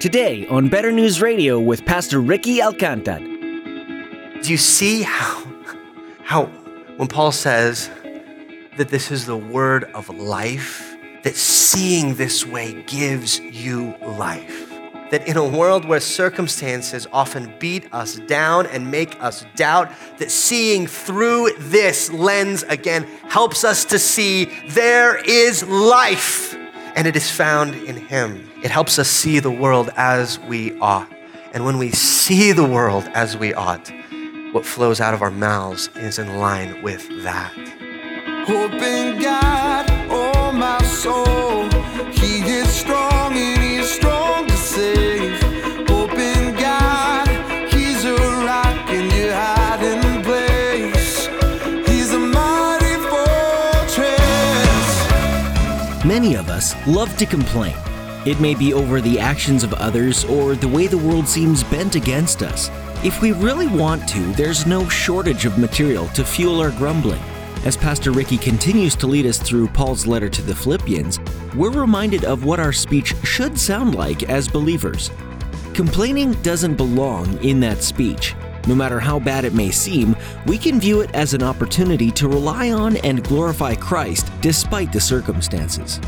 Today on Better News Radio with Pastor Ricky Alcantar. Do you see how, how when Paul says that this is the word of life, that seeing this way gives you life? that in a world where circumstances often beat us down and make us doubt, that seeing through this lens again helps us to see there is life and it is found in Him. It helps us see the world as we ought. And when we see the world as we ought, what flows out of our mouths is in line with that. Hope in God, oh my soul, love to complain. It may be over the actions of others or the way the world seems bent against us. If we really want to, there's no shortage of material to fuel our grumbling. As Pastor Ricky continues to lead us through Paul's letter to the Philippians, we're reminded of what our speech should sound like as believers. Complaining doesn't belong in that speech. No matter how bad it may seem, we can view it as an opportunity to rely on and glorify Christ despite the circumstances.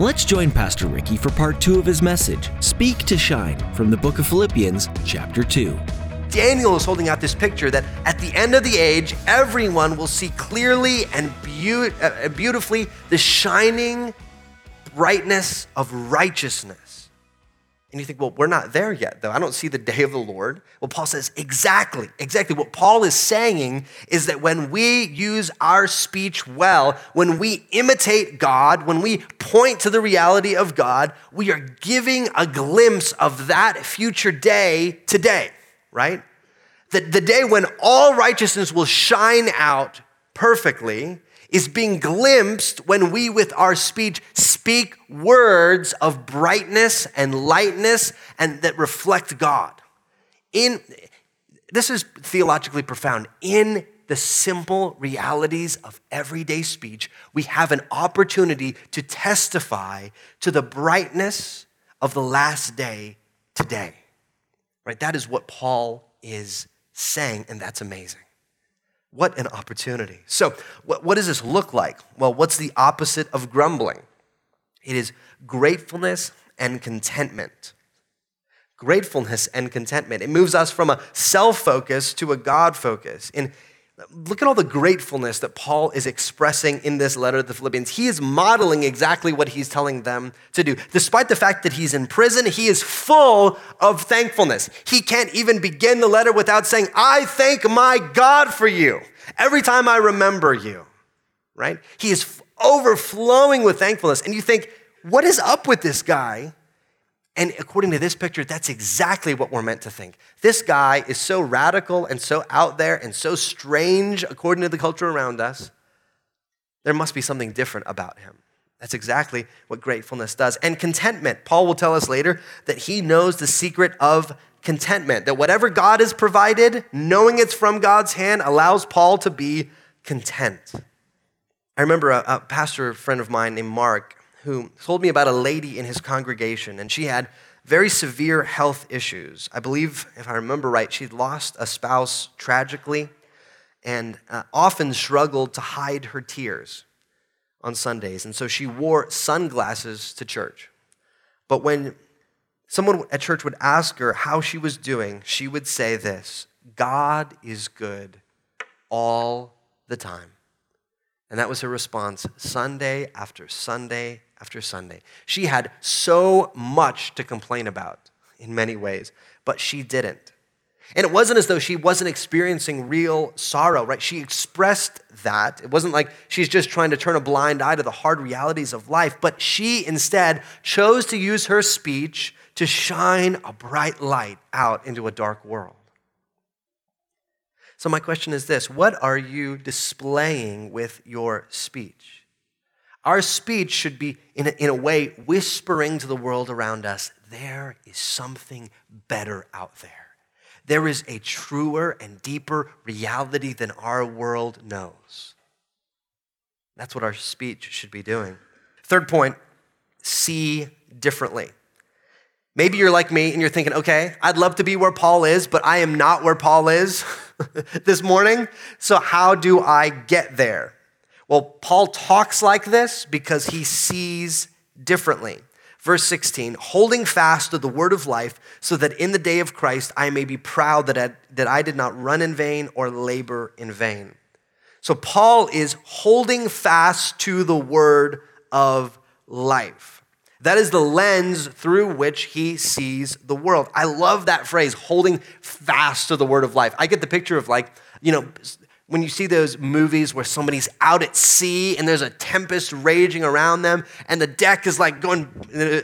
Let's join Pastor Ricky for part two of his message, Speak to Shine, from the book of Philippians, chapter 2. Daniel is holding out this picture that at the end of the age, everyone will see clearly and be- uh, beautifully the shining brightness of righteousness. And you think, well, we're not there yet, though. I don't see the day of the Lord. Well, Paul says, exactly, exactly. What Paul is saying is that when we use our speech well, when we imitate God, when we point to the reality of God, we are giving a glimpse of that future day today right? The, the day when all righteousness will shine out perfectly is being glimpsed when we, with our speech, speak words of brightness and lightness and that reflect God. In this is theologically profound. In the simple realities of everyday speech, we have an opportunity to testify to the brightness of the last day today. Right? That is what Paul is saying, and that's amazing. What an opportunity. So, what, what does this look like? Well, what's the opposite of grumbling? It is gratefulness and contentment. Gratefulness and contentment. It moves us from a self focus to a God focus. In Look at all the gratefulness that Paul is expressing in this letter to the Philippians. He is modeling exactly what he's telling them to do. Despite the fact that he's in prison, he is full of thankfulness. He can't even begin the letter without saying, I thank my God for you every time I remember you, right? He is overflowing with thankfulness. And you think, what is up with this guy? And according to this picture, that's exactly what we're meant to think. This guy is so radical and so out there and so strange according to the culture around us. There must be something different about him. That's exactly what gratefulness does. And contentment. Paul will tell us later that he knows the secret of contentment, that whatever God has provided, knowing it's from God's hand, allows Paul to be content. I remember a, a pastor friend of mine named Mark who told me about a lady in his congregation, and she had very severe health issues. I believe, if I remember right, she'd lost a spouse tragically and uh, often struggled to hide her tears on Sundays. And so she wore sunglasses to church. But when someone at church would ask her how she was doing, she would say this God is good all the time. And that was her response Sunday after Sunday after Sunday. She had so much to complain about in many ways, but she didn't. And it wasn't as though she wasn't experiencing real sorrow, right? She expressed that. It wasn't like she's just trying to turn a blind eye to the hard realities of life, but she instead chose to use her speech to shine a bright light out into a dark world. So, my question is this What are you displaying with your speech? Our speech should be, in a, in a way, whispering to the world around us there is something better out there. There is a truer and deeper reality than our world knows. That's what our speech should be doing. Third point see differently. Maybe you're like me and you're thinking, okay, I'd love to be where Paul is, but I am not where Paul is this morning. So, how do I get there? Well, Paul talks like this because he sees differently. Verse 16, holding fast to the word of life, so that in the day of Christ I may be proud that I, that I did not run in vain or labor in vain. So, Paul is holding fast to the word of life. That is the lens through which he sees the world. I love that phrase, holding fast to the word of life. I get the picture of like, you know, when you see those movies where somebody's out at sea and there's a tempest raging around them and the deck is like going,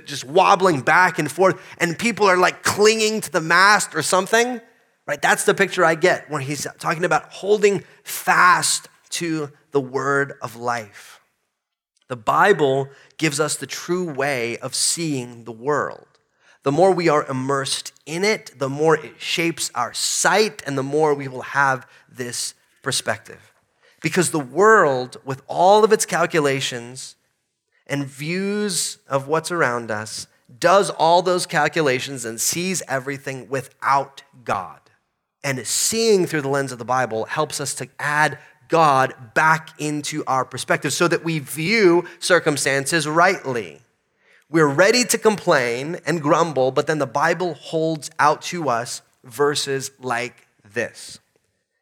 just wobbling back and forth and people are like clinging to the mast or something, right? That's the picture I get when he's talking about holding fast to the word of life. The Bible gives us the true way of seeing the world. The more we are immersed in it, the more it shapes our sight, and the more we will have this perspective. Because the world, with all of its calculations and views of what's around us, does all those calculations and sees everything without God. And seeing through the lens of the Bible helps us to add God back into our perspective so that we view circumstances rightly. We're ready to complain and grumble, but then the Bible holds out to us verses like this.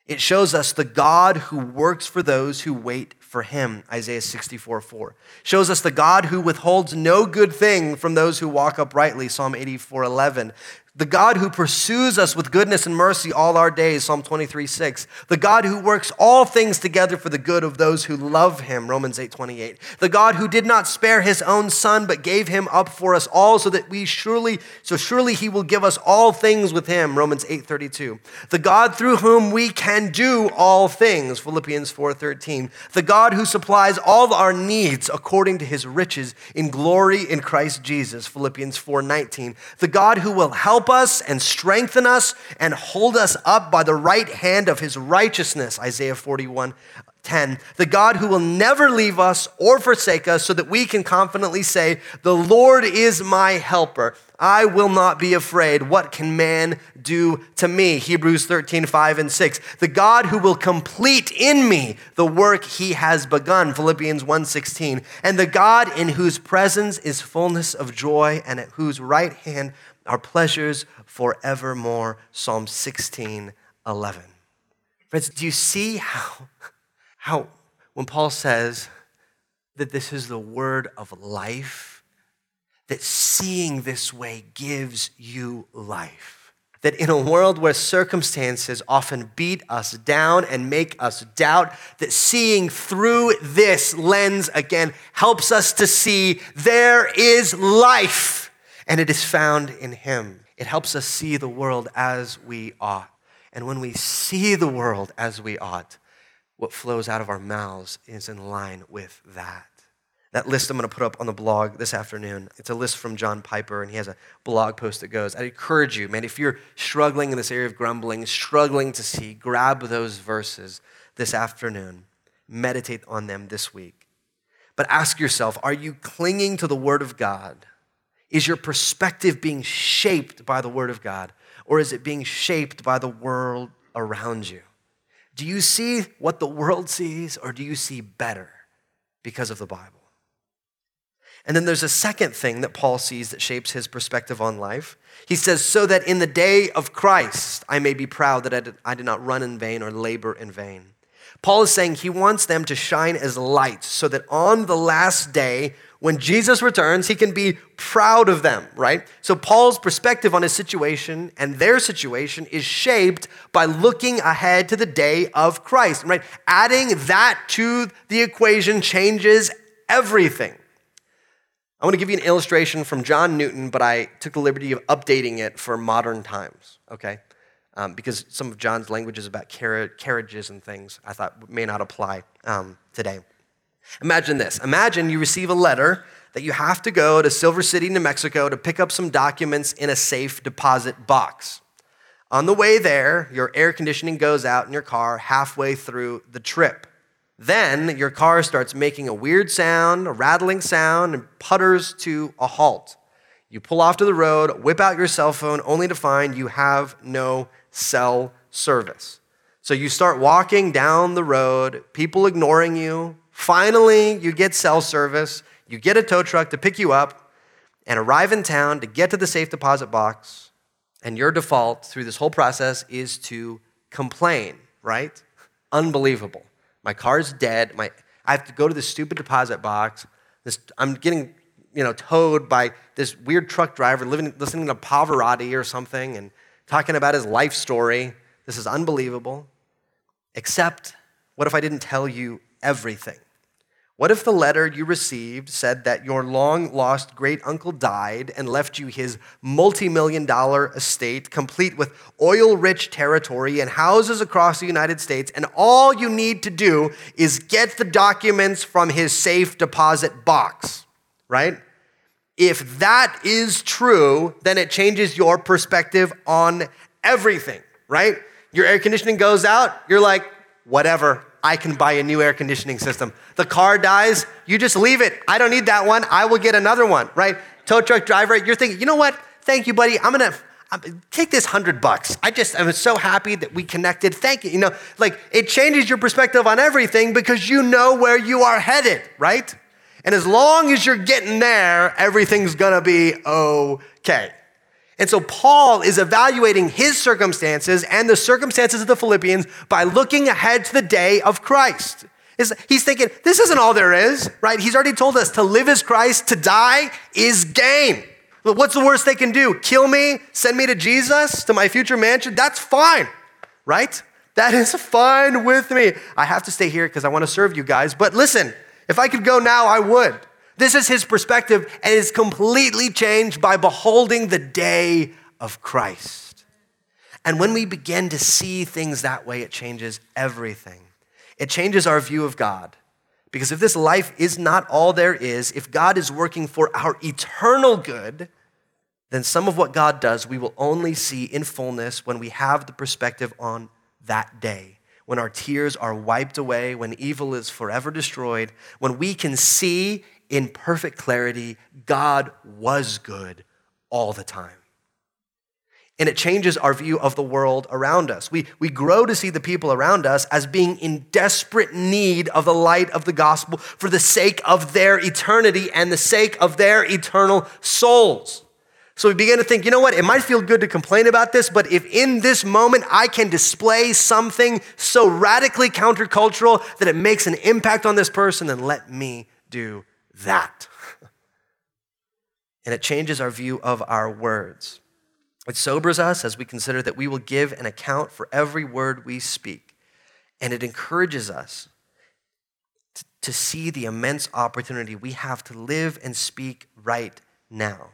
It shows us the God who works for those who wait for him, Isaiah 64 4. Shows us the God who withholds no good thing from those who walk uprightly, Psalm 84 11. The God who pursues us with goodness and mercy all our days, Psalm 23, 6. The God who works all things together for the good of those who love him, Romans 8, 28. The God who did not spare his own son, but gave him up for us all so that we surely, so surely he will give us all things with him, Romans 8, 32. The God through whom we can do all things, Philippians 4, 13. The God who supplies all our needs according to his riches in glory in Christ Jesus, Philippians 4, 19. The God who will help help us and strengthen us and hold us up by the right hand of his righteousness, Isaiah 41 10. The God who will never leave us or forsake us, so that we can confidently say, The Lord is my helper. I will not be afraid. What can man do to me? Hebrews 13, 5 and 6. The God who will complete in me the work he has begun. Philippians 1, 16. And the God in whose presence is fullness of joy and at whose right hand our pleasures forevermore. Psalm 16, 11. Friends, do you see how, how when Paul says that this is the word of life, that seeing this way gives you life? that in a world where circumstances often beat us down and make us doubt, that seeing through this lens again helps us to see there is life and it is found in Him. It helps us see the world as we ought. And when we see the world as we ought, what flows out of our mouths is in line with that. That list I'm going to put up on the blog this afternoon. It's a list from John Piper, and he has a blog post that goes. I encourage you, man, if you're struggling in this area of grumbling, struggling to see, grab those verses this afternoon. Meditate on them this week. But ask yourself are you clinging to the Word of God? Is your perspective being shaped by the Word of God, or is it being shaped by the world around you? Do you see what the world sees, or do you see better because of the Bible? And then there's a second thing that Paul sees that shapes his perspective on life. He says, So that in the day of Christ I may be proud that I did, not run in vain or labor in vain. Paul is saying he wants them to shine as lights so that on the last day, when Jesus returns, he can be proud of them, right? So Paul's perspective on his situation and their situation is shaped by looking ahead to the day of Christ, right? Adding that to the equation changes everything. I want to give you an illustration from John Newton, but I took the liberty of updating it for modern times, okay? Um, because some of John's language is about carriages and things I thought may not apply um, today. Imagine this imagine you receive a letter that you have to go to Silver City, New Mexico to pick up some documents in a safe deposit box. On the way there, your air conditioning goes out in your car halfway through the trip. Then your car starts making a weird sound, a rattling sound, and putters to a halt. You pull off to the road, whip out your cell phone, only to find you have no cell service. So you start walking down the road, people ignoring you. Finally, you get cell service. You get a tow truck to pick you up and arrive in town to get to the safe deposit box. And your default through this whole process is to complain, right? Unbelievable. My car's dead. My, I have to go to this stupid deposit box. This, I'm getting you know, towed by this weird truck driver living, listening to Pavarotti or something and talking about his life story. This is unbelievable. Except, what if I didn't tell you everything? What if the letter you received said that your long lost great uncle died and left you his multi million dollar estate, complete with oil rich territory and houses across the United States, and all you need to do is get the documents from his safe deposit box, right? If that is true, then it changes your perspective on everything, right? Your air conditioning goes out, you're like, whatever, I can buy a new air conditioning system. The car dies, you just leave it. I don't need that one. I will get another one, right? Tow truck driver, you're thinking, you know what? Thank you, buddy. I'm gonna take this hundred bucks. I just I'm so happy that we connected. Thank you. You know, like it changes your perspective on everything because you know where you are headed, right? And as long as you're getting there, everything's gonna be okay. And so Paul is evaluating his circumstances and the circumstances of the Philippians by looking ahead to the day of Christ. He's thinking, this isn't all there is, right? He's already told us to live is Christ, to die is gain. What's the worst they can do? Kill me, send me to Jesus, to my future mansion? That's fine, right? That is fine with me. I have to stay here because I want to serve you guys. But listen, if I could go now, I would. This is his perspective and is completely changed by beholding the day of Christ. And when we begin to see things that way, it changes everything. It changes our view of God. Because if this life is not all there is, if God is working for our eternal good, then some of what God does we will only see in fullness when we have the perspective on that day when our tears are wiped away, when evil is forever destroyed, when we can see in perfect clarity God was good all the time. And it changes our view of the world around us. We, we grow to see the people around us as being in desperate need of the light of the gospel for the sake of their eternity and the sake of their eternal souls. So we begin to think, you know what? It might feel good to complain about this, but if in this moment I can display something so radically countercultural that it makes an impact on this person, then let me do that. and it changes our view of our words. It sobers us as we consider that we will give an account for every word we speak. And it encourages us to, to see the immense opportunity we have to live and speak right now.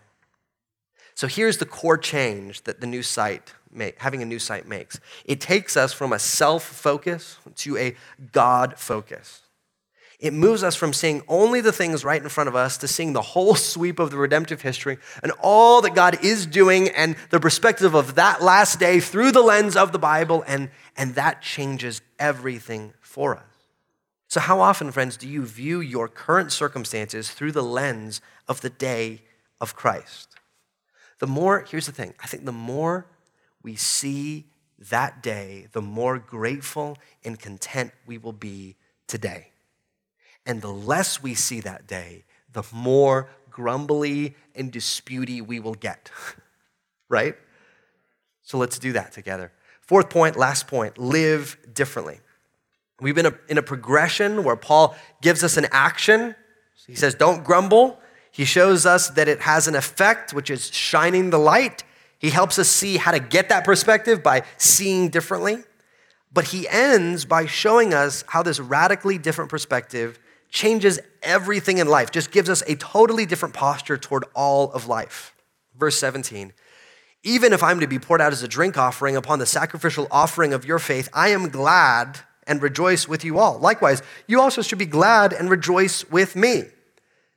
So here's the core change that the new sight, having a new sight makes. It takes us from a self focus to a God focus. It moves us from seeing only the things right in front of us to seeing the whole sweep of the redemptive history and all that God is doing and the perspective of that last day through the lens of the Bible, and, and that changes everything for us. So, how often, friends, do you view your current circumstances through the lens of the day of Christ? The more, here's the thing, I think the more we see that day, the more grateful and content we will be today. And the less we see that day, the more grumbly and disputy we will get. right? So let's do that together. Fourth point, last point live differently. We've been in a progression where Paul gives us an action. He says, Don't grumble. He shows us that it has an effect, which is shining the light. He helps us see how to get that perspective by seeing differently. But he ends by showing us how this radically different perspective changes everything in life, just gives us a totally different posture toward all of life. Verse 17 Even if I'm to be poured out as a drink offering upon the sacrificial offering of your faith, I am glad and rejoice with you all. Likewise, you also should be glad and rejoice with me.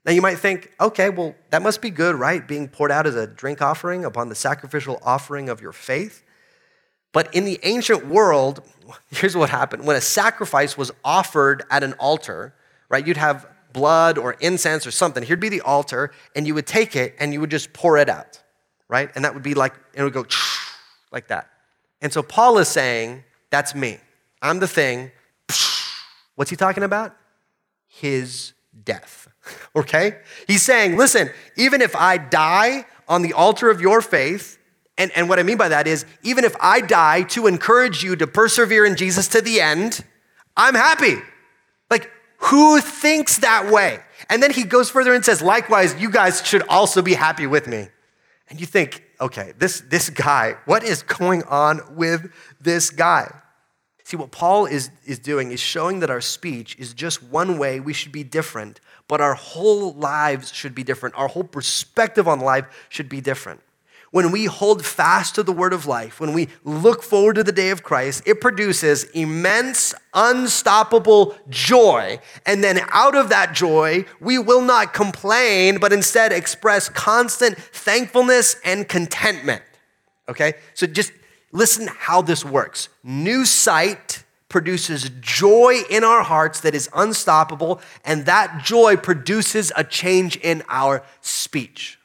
Now you might think, okay, well, that must be good, right? Being poured out as a drink offering upon the sacrificial offering of your faith. But in the ancient world, here's what happened. When a sacrifice was offered at an altar, right, you'd have blood or incense or something. Here'd be the altar, and you would take it and you would just pour it out, right? And that would be like, it would go like that. And so Paul is saying, That's me. I'm the thing. What's he talking about? His death. Okay? He's saying, Listen, even if I die on the altar of your faith, and, and what I mean by that is, even if I die to encourage you to persevere in Jesus to the end, I'm happy. Like, who thinks that way? And then he goes further and says, likewise, you guys should also be happy with me. And you think, okay, this, this guy, what is going on with this guy? See, what Paul is, is doing is showing that our speech is just one way we should be different, but our whole lives should be different. Our whole perspective on life should be different when we hold fast to the word of life, when we look forward to the day of Christ, it produces immense, unstoppable joy. And then out of that joy, we will not complain, but instead express constant thankfulness and contentment. Okay? So just listen how this works. New sight produces joy in our hearts that is unstoppable, and that joy produces a change in our speech.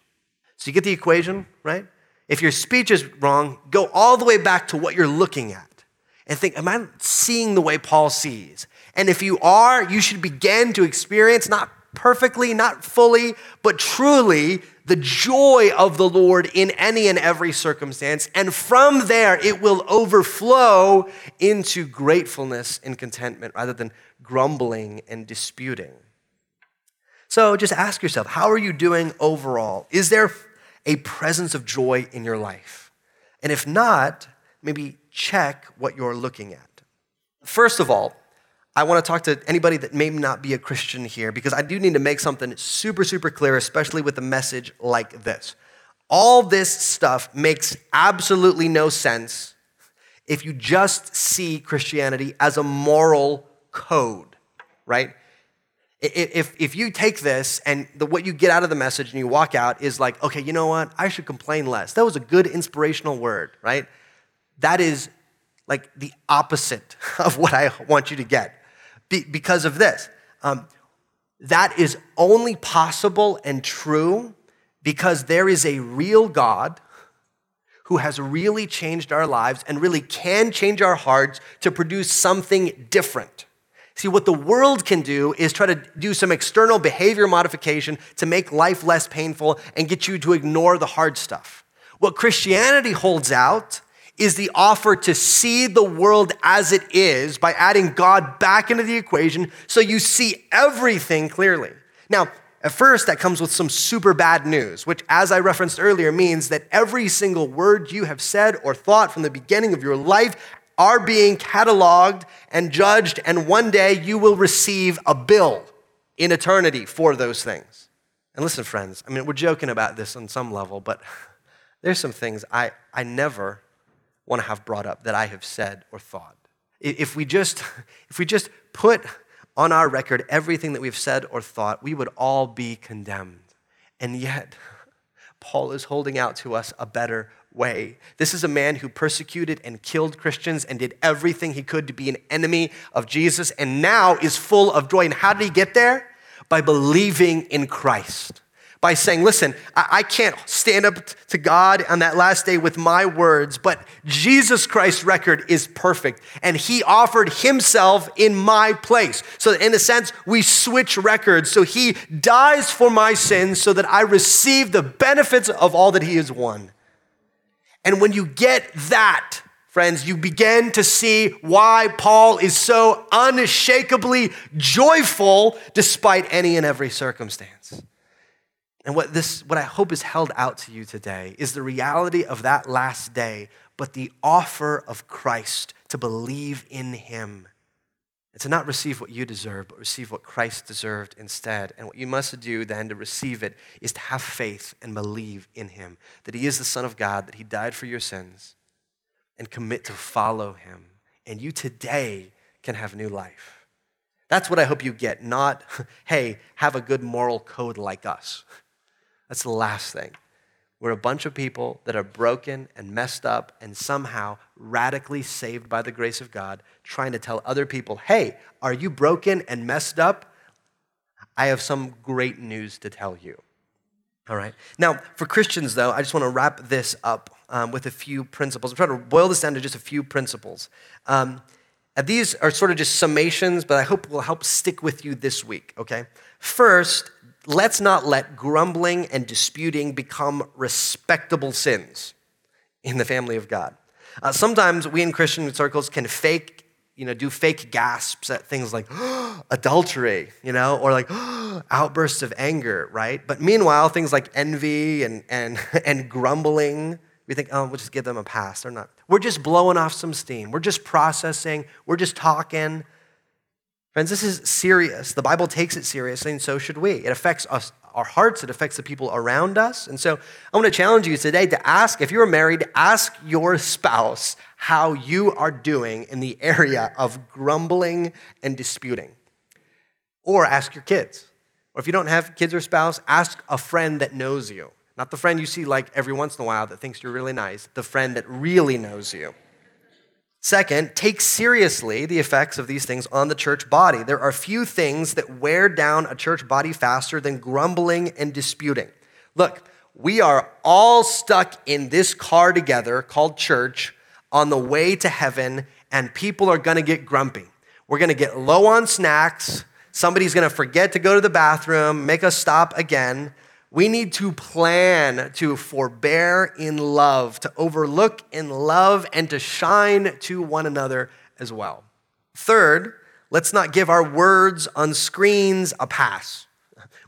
So you get the equation, right? If your speech is wrong, go all the way back to what you're looking at and think, Am I seeing the way Paul sees? And if you are, you should begin to experience, not perfectly, not fully, but truly, the joy of the Lord in any and every circumstance. And from there, it will overflow into gratefulness and contentment rather than grumbling and disputing. So just ask yourself, how are you doing overall? Is there a presence of joy in your life? And if not, maybe check what you're looking at. First of all, I want to talk to anybody that may not be a Christian here because I do need to make something super, super clear, especially with a message like this. All this stuff makes absolutely no sense if you just see Christianity as a moral code, right? If, if you take this and the, what you get out of the message and you walk out is like, okay, you know what? I should complain less. That was a good inspirational word, right? That is like the opposite of what I want you to get Be, because of this. Um, that is only possible and true because there is a real God who has really changed our lives and really can change our hearts to produce something different. See, what the world can do is try to do some external behavior modification to make life less painful and get you to ignore the hard stuff. What Christianity holds out is the offer to see the world as it is by adding God back into the equation so you see everything clearly. Now, at first, that comes with some super bad news, which, as I referenced earlier, means that every single word you have said or thought from the beginning of your life are being cataloged and judged, and one day you will receive a bill in eternity for those things. And listen, friends, I mean, we're joking about this on some level, but there's some things I, I never want to have brought up that I have said or thought. If we just, if we just put on our record everything that we've said or thought, we would all be condemned. And yet, Paul is holding out to us a better way. This is a man who persecuted and killed Christians and did everything he could to be an enemy of Jesus and now is full of joy. And how did he get there? By believing in Christ by saying, Listen, I, can't stand up to God on that last day with my words, but Jesus Christ's record is perfect. And he offered himself in my place. So, in a sense, we switch records. So, he dies for my sins so that I receive the benefits of all that he has won. And when you get that, friends, you begin to see why Paul is so unshakably joyful despite any and every circumstance. And what this what I hope is held out to you today is the reality of that last day, but the offer of Christ to believe in him and to not receive what you deserve, but receive what Christ deserved instead. And what you must do then to receive it is to have faith and believe in Him, that He is the Son of God, that He died for your sins, and commit to follow Him. And you today can have new life. That's what I hope you get, not, hey, have a good moral code like us. That's the last thing. We're a bunch of people that are broken and messed up and somehow radically saved by the grace of God, trying to tell other people, hey, are you broken and messed up? I have some great news to tell you. All right. Now, for Christians, though, I just want to wrap this up um, with a few principles. I'm trying to boil this down to just a few principles. Um, and these are sort of just summations, but I hope will help stick with you this week, okay? First, let's not let grumbling and disputing become respectable sins in the family of God. Uh, sometimes we in Christian circles can fake, you know, do fake gasps at things like adultery, you know, or like outbursts of anger, right? But meanwhile, things like envy and, and, and grumbling, we think, oh, we'll just give them a pass. They're not. We're just blowing off some steam. We're just processing. We're just talking. Friends, this is serious. The Bible takes it seriously, and so should we. It affects us, our hearts, it affects the people around us. And so I want to challenge you today to ask, if you're married, ask your spouse how you are doing in the area of grumbling and disputing. Or ask your kids. Or if you don't have kids or spouse, ask a friend that knows you. Not the friend you see like every once in a while that thinks you're really nice, the friend that really knows you. Second, take seriously the effects of these things on the church body. There are few things that wear down a church body faster than grumbling and disputing. Look, we are all stuck in this car together called church on the way to heaven, and people are gonna get grumpy. We're gonna get low on snacks. Somebody's gonna forget to go to the bathroom, make us stop again. We need to plan to forbear in love, to overlook in love, and to shine to one another as well. Third, let's not give our words on screens a pass.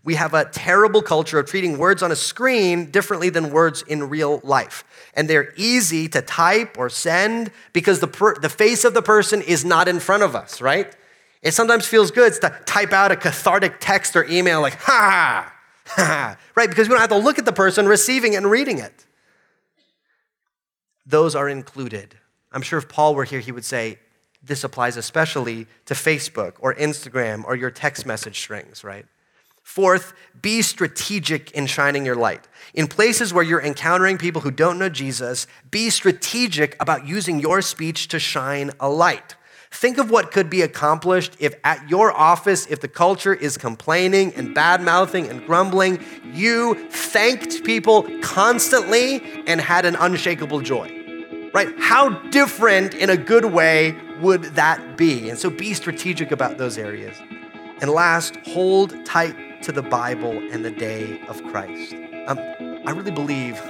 We have a terrible culture of treating words on a screen differently than words in real life. And they're easy to type or send because the, per- the face of the person is not in front of us, right? It sometimes feels good to type out a cathartic text or email like, ha, right? Because we don't have to look at the person receiving it and reading it. Those are included. I'm sure if Paul were here, he would say, this applies especially to Facebook or Instagram or your text message strings, right? Fourth, be strategic in shining your light. In places where you're encountering people who don't know Jesus, be strategic about using your speech to shine a light. Think of what could be accomplished if at your office, if the culture is complaining and bad mouthing and grumbling, you thanked people constantly and had an unshakable joy. Right? How different in a good way would that be? And so be strategic about those areas. And last, hold tight to the Bible and the day of Christ. Um, I really believe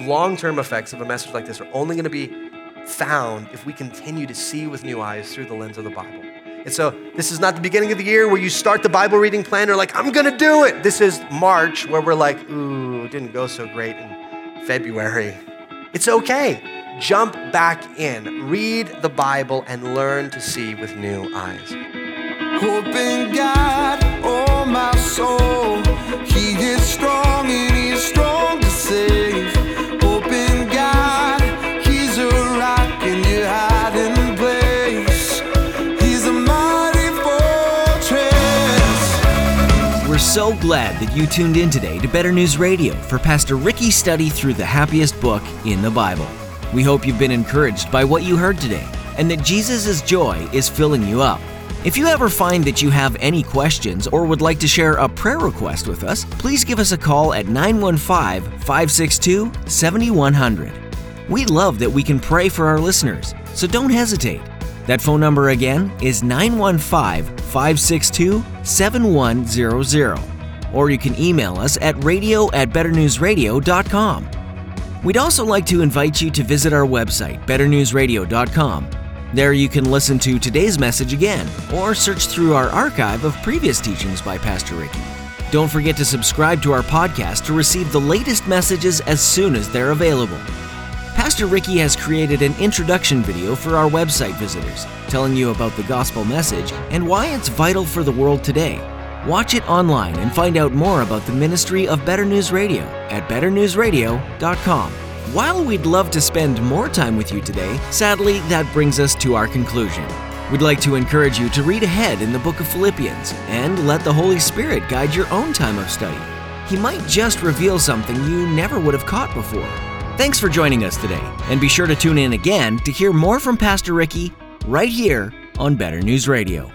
long term effects of a message like this are only going to be found if we continue to see with new eyes through the lens of the Bible. And so, this is not the beginning of the year where you start the Bible reading plan or like, I'm gonna do it. This is March where we're like, ooh, it didn't go so great in February. It's okay. Jump back in, read the Bible, and learn to see with new eyes. Hope in God, oh my soul, He is strong so glad that you tuned in today to Better News Radio for Pastor Ricky's study through the happiest book in the Bible. We hope you've been encouraged by what you heard today and that Jesus' joy is filling you up. If you ever find that you have any questions or would like to share a prayer request with us, please give us a call at 915 562 7100. We love that we can pray for our listeners, so don't hesitate. That phone number again is 915 562 7100. Or you can email us at radio at betternewsradio.com. We'd also like to invite you to visit our website, betternewsradio.com. There you can listen to today's message again or search through our archive of previous teachings by Pastor Ricky. Don't forget to subscribe to our podcast to receive the latest messages as soon as they're available. Pastor Ricky has created an introduction video for our website visitors, telling you about the gospel message and why it's vital for the world today. Watch it online and find out more about the ministry of Better News Radio at betternewsradio.com. While we'd love to spend more time with you today, sadly, that brings us to our conclusion. We'd like to encourage you to read ahead in the book of Philippians and let the Holy Spirit guide your own time of study. He might just reveal something you never would have caught before. Thanks for joining us today, and be sure to tune in again to hear more from Pastor Ricky right here on Better News Radio.